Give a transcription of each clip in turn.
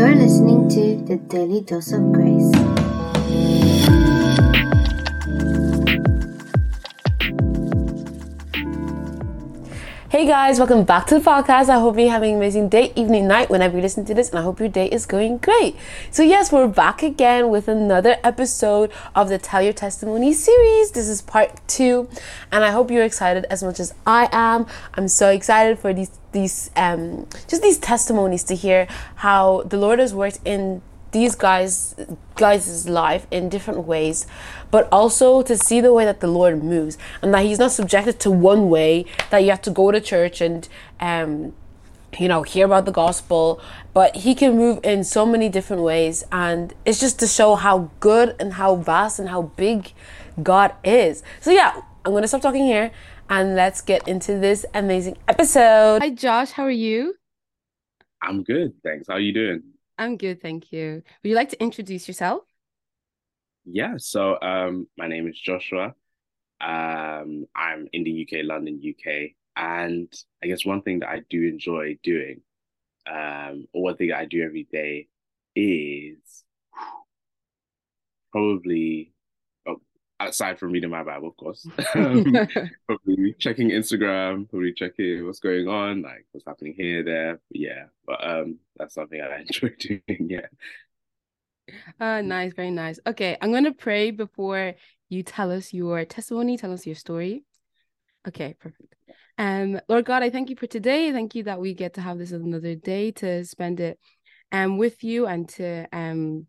You're listening to the Daily Dose of Grace. Hey guys, welcome back to the podcast. I hope you're having an amazing day, evening, night, whenever you listen to this, and I hope your day is going great. So, yes, we're back again with another episode of the Tell Your Testimony series. This is part two, and I hope you're excited as much as I am. I'm so excited for these these um just these testimonies to hear how the Lord has worked in these guys guys' life in different ways, but also to see the way that the Lord moves and that He's not subjected to one way that you have to go to church and um you know hear about the gospel but he can move in so many different ways. And it's just to show how good and how vast and how big god is. So yeah i'm gonna stop talking here and let's get into this amazing episode. Hi josh. How are you? I'm good. Thanks. How are you doing I'm good, thank you. Would you like to introduce yourself? Yeah, so um, my name is Joshua. Um, I'm in the UK, London, UK, and I guess one thing that I do enjoy doing, um, or one thing I do every day, is probably aside from reading my Bible, of course, um, probably checking Instagram, probably checking what's going on, like what's happening here, there. But yeah, but um, that's something I enjoy doing. Yeah. Uh, nice, very nice. Okay, I'm gonna pray before you tell us your testimony, tell us your story. Okay, perfect. Um, Lord God, I thank you for today. Thank you that we get to have this another day to spend it um with you and to um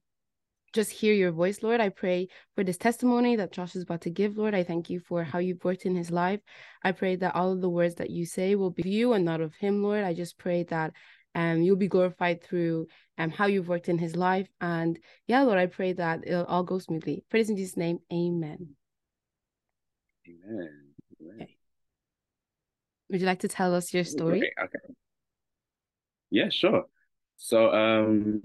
just hear your voice, Lord. I pray for this testimony that Josh is about to give, Lord. I thank you for how you've worked in his life. I pray that all of the words that you say will be of you and not of him, Lord. I just pray that um you'll be glorified through um how you've worked in his life. And yeah, Lord, I pray that it'll all go smoothly. Praise in Jesus' name. Amen. Amen. Amen. Okay. Would you like to tell us your story? Okay. okay. Yeah, sure. So um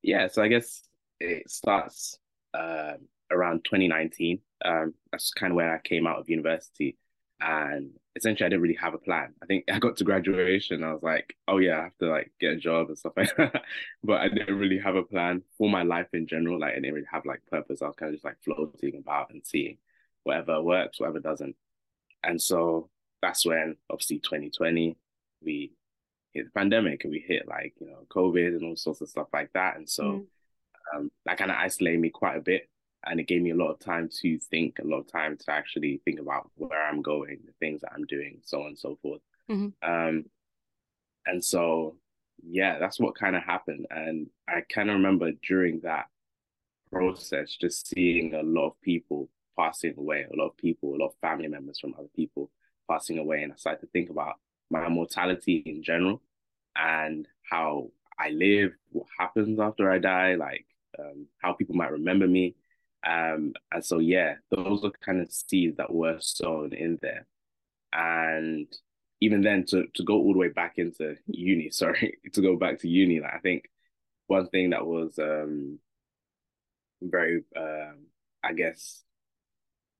yeah, so I guess it starts uh, around 2019. Um, that's kind of when I came out of university. And essentially, I didn't really have a plan. I think I got to graduation. I was like, oh, yeah, I have to like get a job and stuff like that. but I didn't really have a plan for my life in general. Like, I didn't really have like purpose. I was kind of just like floating about and seeing whatever works, whatever doesn't. And so that's when, obviously, 2020, we hit the pandemic and we hit like, you know, COVID and all sorts of stuff like that. And so, mm um, that kind of isolated me quite a bit and it gave me a lot of time to think a lot of time to actually think about where i'm going the things that i'm doing so on and so forth mm-hmm. um, and so yeah that's what kind of happened and i kind of remember during that process just seeing a lot of people passing away a lot of people a lot of family members from other people passing away and i started to think about my mortality in general and how i live what happens after i die like um, how people might remember me. Um, and so, yeah, those are kind of seeds that were sown in there. And even then, to, to go all the way back into uni, sorry, to go back to uni, like, I think one thing that was um, very, um, I guess,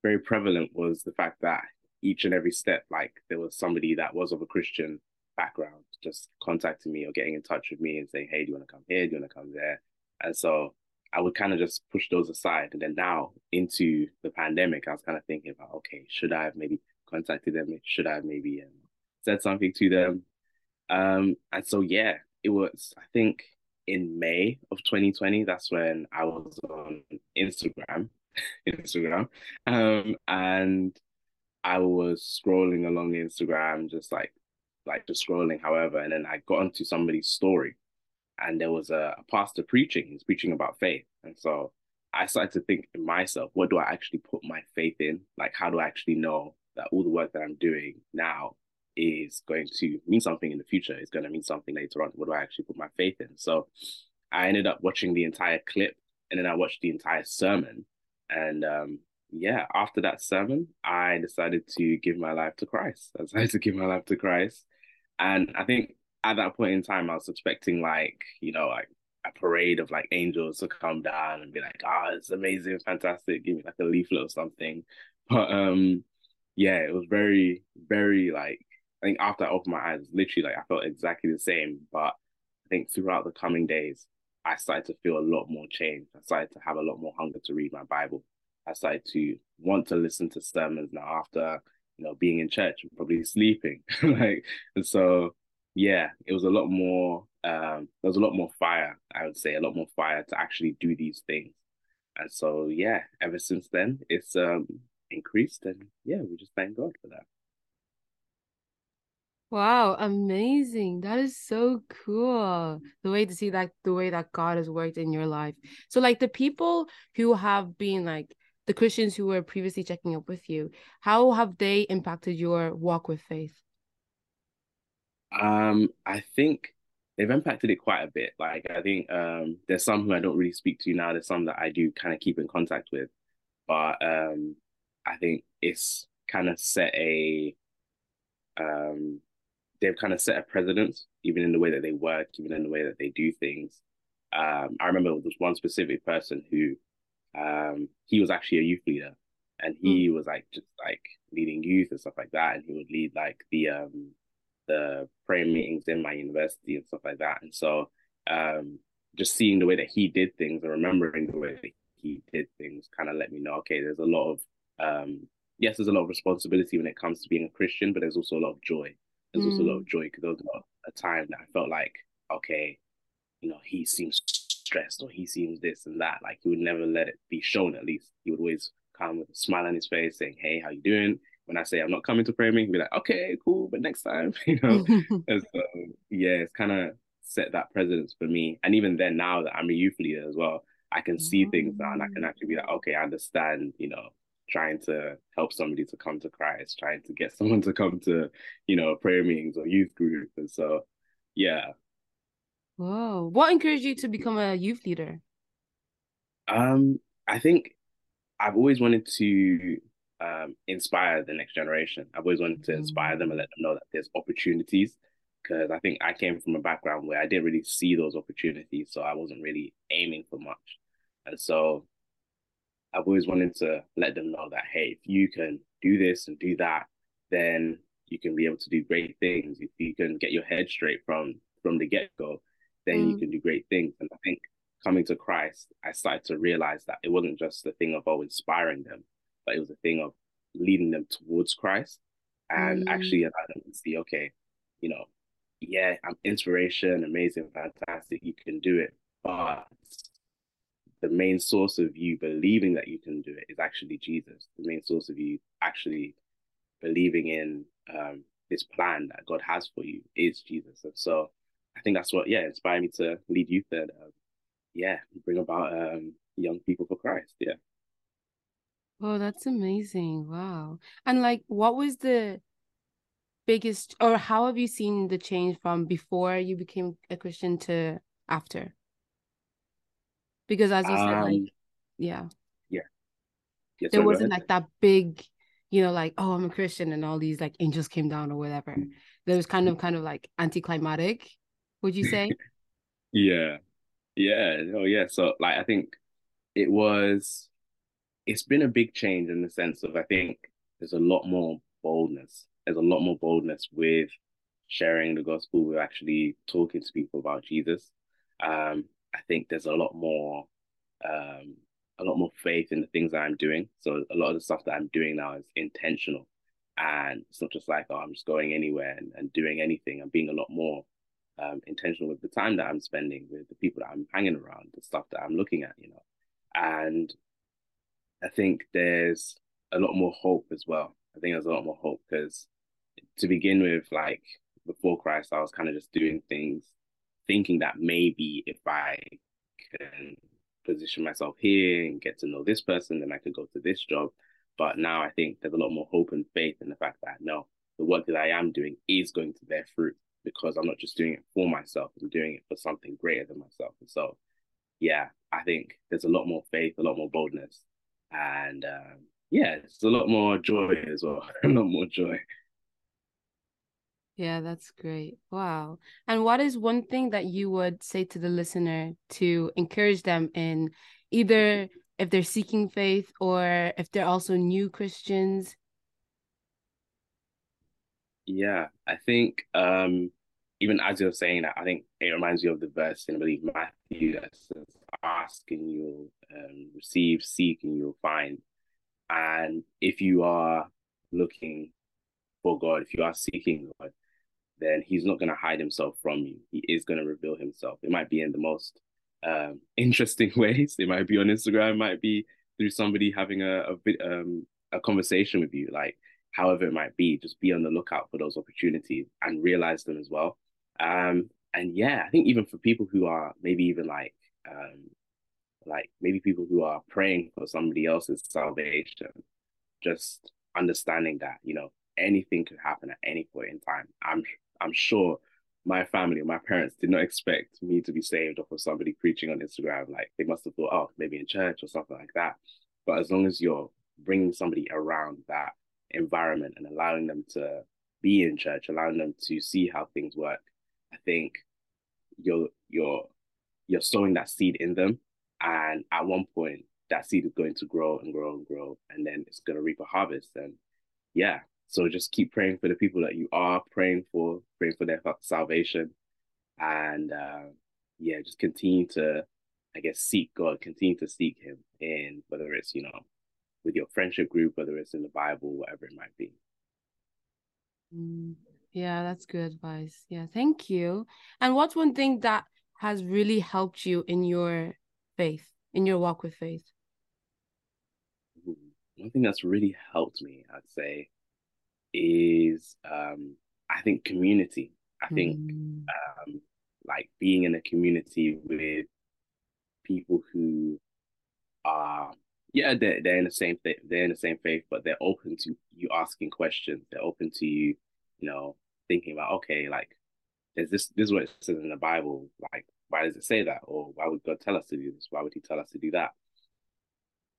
very prevalent was the fact that each and every step, like there was somebody that was of a Christian background just contacting me or getting in touch with me and saying, Hey, do you want to come here? Do you want to come there? And so I would kind of just push those aside. And then now into the pandemic, I was kind of thinking about, okay, should I have maybe contacted them? Should I have maybe um, said something to them? Um, and so, yeah, it was, I think in May of 2020, that's when I was on Instagram, Instagram. Um, and I was scrolling along Instagram, just like, like just scrolling, however, and then I got onto somebody's story and there was a, a pastor preaching. He's preaching about faith, and so I started to think in myself, what do I actually put my faith in? Like, how do I actually know that all the work that I'm doing now is going to mean something in the future? Is going to mean something later on? What do I actually put my faith in? So I ended up watching the entire clip, and then I watched the entire sermon, and um, yeah, after that sermon, I decided to give my life to Christ. I decided to give my life to Christ, and I think at that point in time, I was expecting like, you know, like a parade of like angels to come down and be like, ah, oh, it's amazing, fantastic, give me like a leaflet or something. But um yeah, it was very, very like I think after I opened my eyes, literally like I felt exactly the same. But I think throughout the coming days, I started to feel a lot more change. I started to have a lot more hunger to read my Bible. I started to want to listen to sermons now after you know being in church probably sleeping. like and so yeah, it was a lot more um there was a lot more fire, I would say, a lot more fire to actually do these things. And so yeah, ever since then it's um increased and yeah, we just thank God for that. Wow, amazing. That is so cool. The way to see that the way that God has worked in your life. So like the people who have been like the Christians who were previously checking up with you, how have they impacted your walk with faith? Um, I think they've impacted it quite a bit. Like I think um there's some who I don't really speak to now. There's some that I do kind of keep in contact with. But um I think it's kind of set a um they've kind of set a precedence, even in the way that they work, even in the way that they do things. Um, I remember there was one specific person who um, he was actually a youth leader, and he mm. was like just like leading youth and stuff like that, and he would lead like the um, the prayer meetings in my university and stuff like that. And so um, just seeing the way that he did things and remembering the way that he did things kind of let me know, okay, there's a lot of um, yes, there's a lot of responsibility when it comes to being a Christian, but there's also a lot of joy there's mm. also a lot of joy because there was a time that I felt like, okay, you know, he seems stressed or he seems this and that. Like he would never let it be shown. At least he would always come with a smile on his face, saying, "Hey, how you doing?" When I say I'm not coming to framing, be like, "Okay, cool, but next time," you know. and so yeah, it's kind of set that precedence for me. And even then, now that I'm a youth leader as well, I can see things now, and I can actually be like, "Okay, I understand," you know, trying to help somebody to come to Christ, trying to get someone to come to, you know, prayer meetings or youth group. And so, yeah. Whoa. What encouraged you to become a youth leader? Um, I think I've always wanted to um, inspire the next generation. I've always wanted to inspire them and let them know that there's opportunities. Because I think I came from a background where I didn't really see those opportunities, so I wasn't really aiming for much. And so I've always wanted to let them know that hey, if you can do this and do that, then you can be able to do great things. If you can get your head straight from from the get go, then mm. you can do great things. And I think coming to Christ, I started to realize that it wasn't just the thing of oh inspiring them, but it was a thing of leading them towards Christ and mm. actually allowing them to see, okay, you know, yeah, I'm inspiration, amazing, fantastic, you can do it, but the main source of you believing that you can do it is actually Jesus. The main source of you actually believing in um, this plan that God has for you is Jesus. And so I think that's what, yeah, inspired me to lead youth and, um, yeah, bring about um, young people for Christ. Yeah. Oh, that's amazing. Wow. And like, what was the biggest, or how have you seen the change from before you became a Christian to after? because as you um, said like um, yeah. yeah, yeah there wasn't like that big you know like oh i'm a christian and all these like angels came down or whatever. There was kind of kind of like anticlimactic would you say? Yeah. Yeah. Oh yeah. So like i think it was it's been a big change in the sense of i think there's a lot more boldness there's a lot more boldness with sharing the gospel with actually talking to people about jesus um I think there's a lot more um, a lot more faith in the things that I'm doing. So a lot of the stuff that I'm doing now is intentional. And it's not just like, oh, I'm just going anywhere and, and doing anything. I'm being a lot more um, intentional with the time that I'm spending, with the people that I'm hanging around, the stuff that I'm looking at, you know. And I think there's a lot more hope as well. I think there's a lot more hope because to begin with, like before Christ, I was kind of just doing things thinking that maybe if I can position myself here and get to know this person, then I could go to this job. But now I think there's a lot more hope and faith in the fact that no, the work that I am doing is going to bear fruit because I'm not just doing it for myself, I'm doing it for something greater than myself. And so, yeah, I think there's a lot more faith, a lot more boldness, and um, yeah, it's a lot more joy as well, a lot more joy. Yeah, that's great. Wow. And what is one thing that you would say to the listener to encourage them in either if they're seeking faith or if they're also new Christians? Yeah, I think um even as you're saying that, I think it reminds me of the verse in I believe Matthew that says, "Ask and you'll um, receive, seek and you'll find." And if you are looking for God, if you are seeking God, then He's not going to hide Himself from you. He is going to reveal Himself. It might be in the most um, interesting ways. It might be on Instagram. It might be through somebody having a a, um, a conversation with you. Like however it might be, just be on the lookout for those opportunities and realize them as well. Um, and yeah, I think even for people who are maybe even like um, like maybe people who are praying for somebody else's salvation, just understanding that you know anything could happen at any point in time. I'm I'm sure my family, my parents did not expect me to be saved off of somebody preaching on Instagram. Like they must have thought, oh, maybe in church or something like that. But as long as you're bringing somebody around that environment and allowing them to be in church, allowing them to see how things work, I think you're you're you're sowing that seed in them, and at one point that seed is going to grow and grow and grow, and then it's going to reap a harvest. And yeah, so just keep praying for the people that you are praying for, praying for their salvation, and uh, yeah, just continue to, I guess, seek God, continue to seek Him in whether it's you know with your friendship group, whether it's in the Bible, whatever it might be. Mm, yeah, that's good advice. Yeah, thank you. And what's one thing that has really helped you in your faith, in your walk with faith? One thing that's really helped me, I'd say, is um, I think community. I think mm. um, like being in a community with people who are yeah they're, they're in the same faith they're in the same faith but they're open to you asking questions they're open to you you know thinking about okay like is this this is what it says in the bible like why does it say that? Or why would god tell us to do this? Why would he tell us to do that?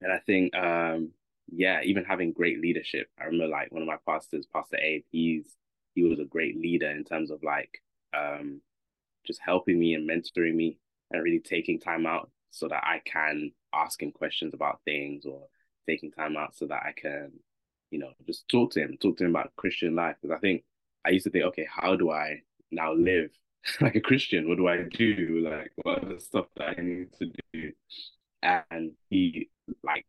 And i think um yeah even having great leadership i remember like one of my pastors pastor abe he's he was a great leader in terms of like um just helping me and mentoring me and really taking time out so that i can ask him questions about things or taking time out so that I can, you know, just talk to him, talk to him about Christian life. Because I think I used to think, okay, how do I now live like a Christian? What do I do? Like, what are the stuff that I need to do? And he like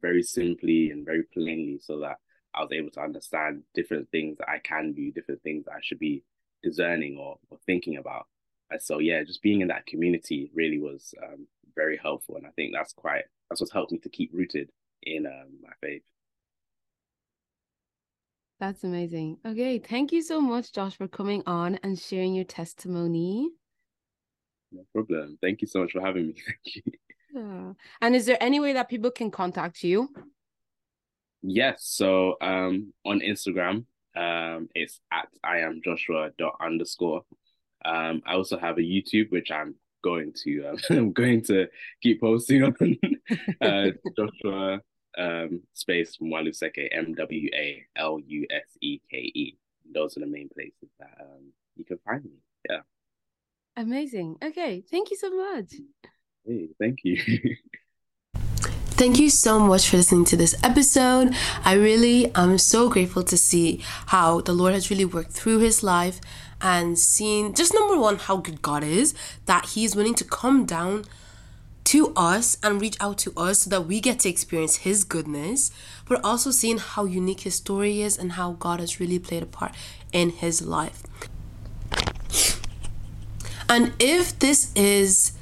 very simply and very plainly so that I was able to understand different things that I can do, different things I should be discerning or, or thinking about. And so yeah, just being in that community really was um, very helpful, and I think that's quite that's what's helped me to keep rooted in um, my faith. That's amazing. Okay, thank you so much, Josh, for coming on and sharing your testimony. No problem. Thank you so much for having me. Thank you. Yeah. And is there any way that people can contact you? Yes. So um on Instagram, um it's at I am Joshua dot underscore. Um I also have a YouTube which I'm going to um, I'm going to keep posting on uh, Joshua um, space Mwaluseke M W A L U S E K E. Those are the main places that um, you can find me. Yeah. Amazing. Okay, thank you so much. Hey, thank you. Thank you so much for listening to this episode. I really am so grateful to see how the Lord has really worked through his life and seen just number one how good God is that He is willing to come down to us and reach out to us so that we get to experience His goodness, but also seeing how unique His story is and how God has really played a part in His life. And if this is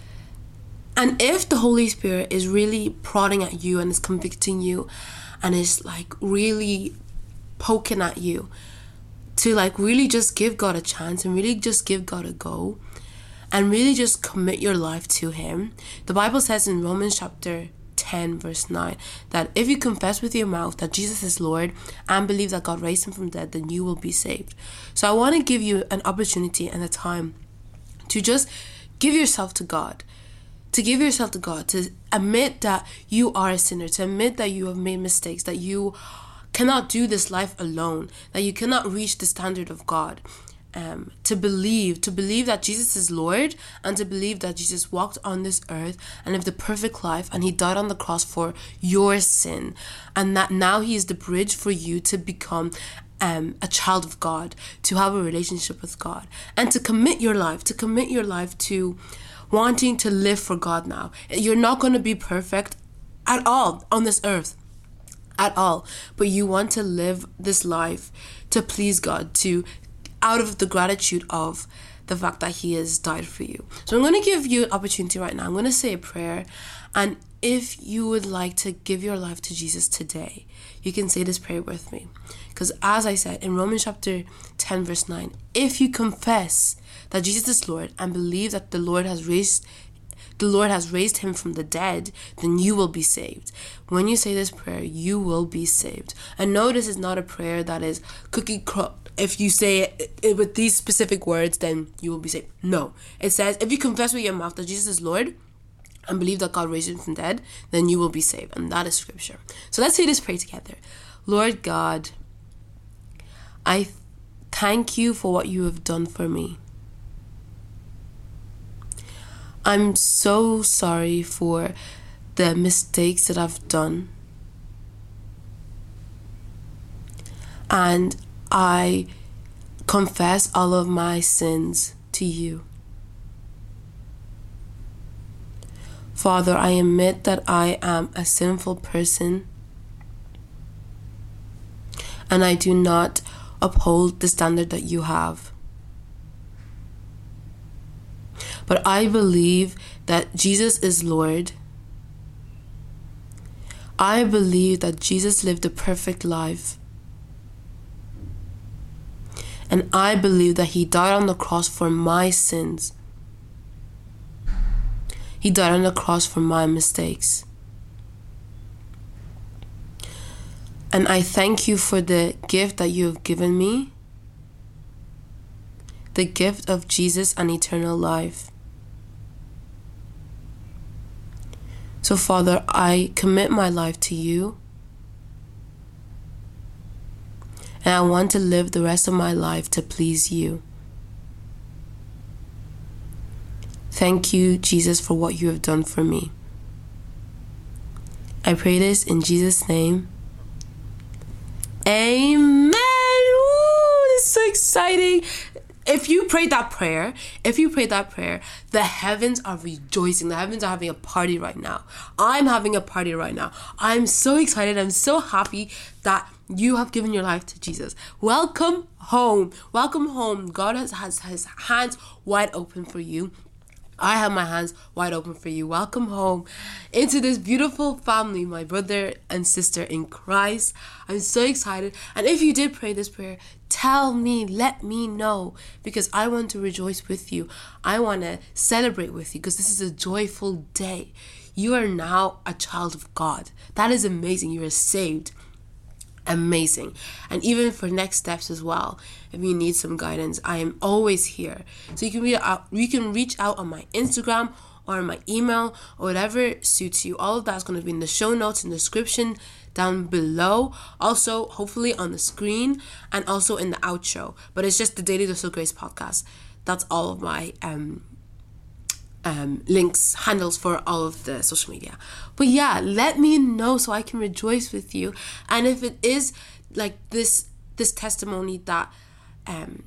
and if the Holy Spirit is really prodding at you and is convicting you and is like really poking at you to like really just give God a chance and really just give God a go and really just commit your life to Him. The Bible says in Romans chapter 10, verse 9, that if you confess with your mouth that Jesus is Lord and believe that God raised Him from dead, then you will be saved. So I want to give you an opportunity and a time to just give yourself to God. To give yourself to God, to admit that you are a sinner, to admit that you have made mistakes, that you cannot do this life alone, that you cannot reach the standard of God. Um, to believe, to believe that Jesus is Lord, and to believe that Jesus walked on this earth and lived a perfect life, and He died on the cross for your sin, and that now He is the bridge for you to become um, a child of God, to have a relationship with God, and to commit your life, to commit your life to wanting to live for God now. You're not going to be perfect at all on this earth. At all. But you want to live this life to please God, to out of the gratitude of the fact that He has died for you. So I'm going to give you an opportunity right now. I'm going to say a prayer. And if you would like to give your life to Jesus today, you can say this prayer with me. Because as I said in Romans chapter 10, verse 9, if you confess that Jesus is Lord and believe that the Lord has raised the Lord has raised him from the dead, then you will be saved. When you say this prayer, you will be saved. And no, this is not a prayer that is cookie cr- if you say it, it with these specific words, then you will be saved. No. It says, if you confess with your mouth that Jesus is Lord and believe that God raised him from the dead, then you will be saved. And that is scripture. So let's say this prayer together. Lord God, I thank you for what you have done for me. I'm so sorry for the mistakes that I've done. And I confess all of my sins to you. Father, I admit that I am a sinful person and I do not uphold the standard that you have. But I believe that Jesus is Lord. I believe that Jesus lived a perfect life. And I believe that He died on the cross for my sins. He died on the cross for my mistakes. And I thank you for the gift that you have given me the gift of Jesus and eternal life. So, Father, I commit my life to you. And I want to live the rest of my life to please you. Thank you, Jesus, for what you have done for me. I pray this in Jesus' name. Amen. Ooh, this is so exciting if you prayed that prayer, if you prayed that prayer, the heavens are rejoicing. The heavens are having a party right now. I'm having a party right now. I'm so excited. I'm so happy that you have given your life to Jesus. Welcome home. Welcome home. God has, has his hands wide open for you. I have my hands wide open for you. Welcome home into this beautiful family, my brother and sister in Christ. I'm so excited. And if you did pray this prayer, tell me, let me know, because I want to rejoice with you. I want to celebrate with you because this is a joyful day. You are now a child of God. That is amazing. You are saved amazing. And even for next steps as well, if you need some guidance, I am always here. So you can reach out, you can reach out on my Instagram or my email or whatever suits you. All of that's going to be in the show notes and description down below. Also, hopefully on the screen and also in the outro. But it's just the Daily Dose of Grace podcast. That's all of my um um, links, handles for all of the social media. But yeah, let me know so I can rejoice with you. And if it is like this this testimony that um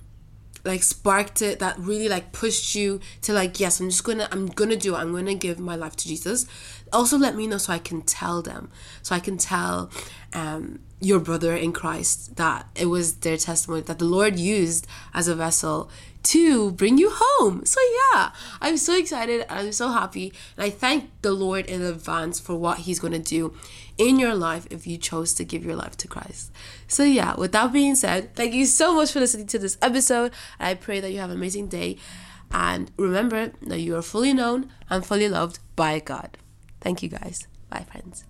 like sparked it that really like pushed you to like yes i'm just gonna i'm gonna do it i'm gonna give my life to jesus also let me know so i can tell them so i can tell um your brother in christ that it was their testimony that the lord used as a vessel to bring you home. So yeah, I'm so excited. And I'm so happy. And I thank the Lord in advance for what he's going to do in your life if you chose to give your life to Christ. So yeah, with that being said, thank you so much for listening to this episode. I pray that you have an amazing day. And remember that you are fully known and fully loved by God. Thank you guys. Bye, friends.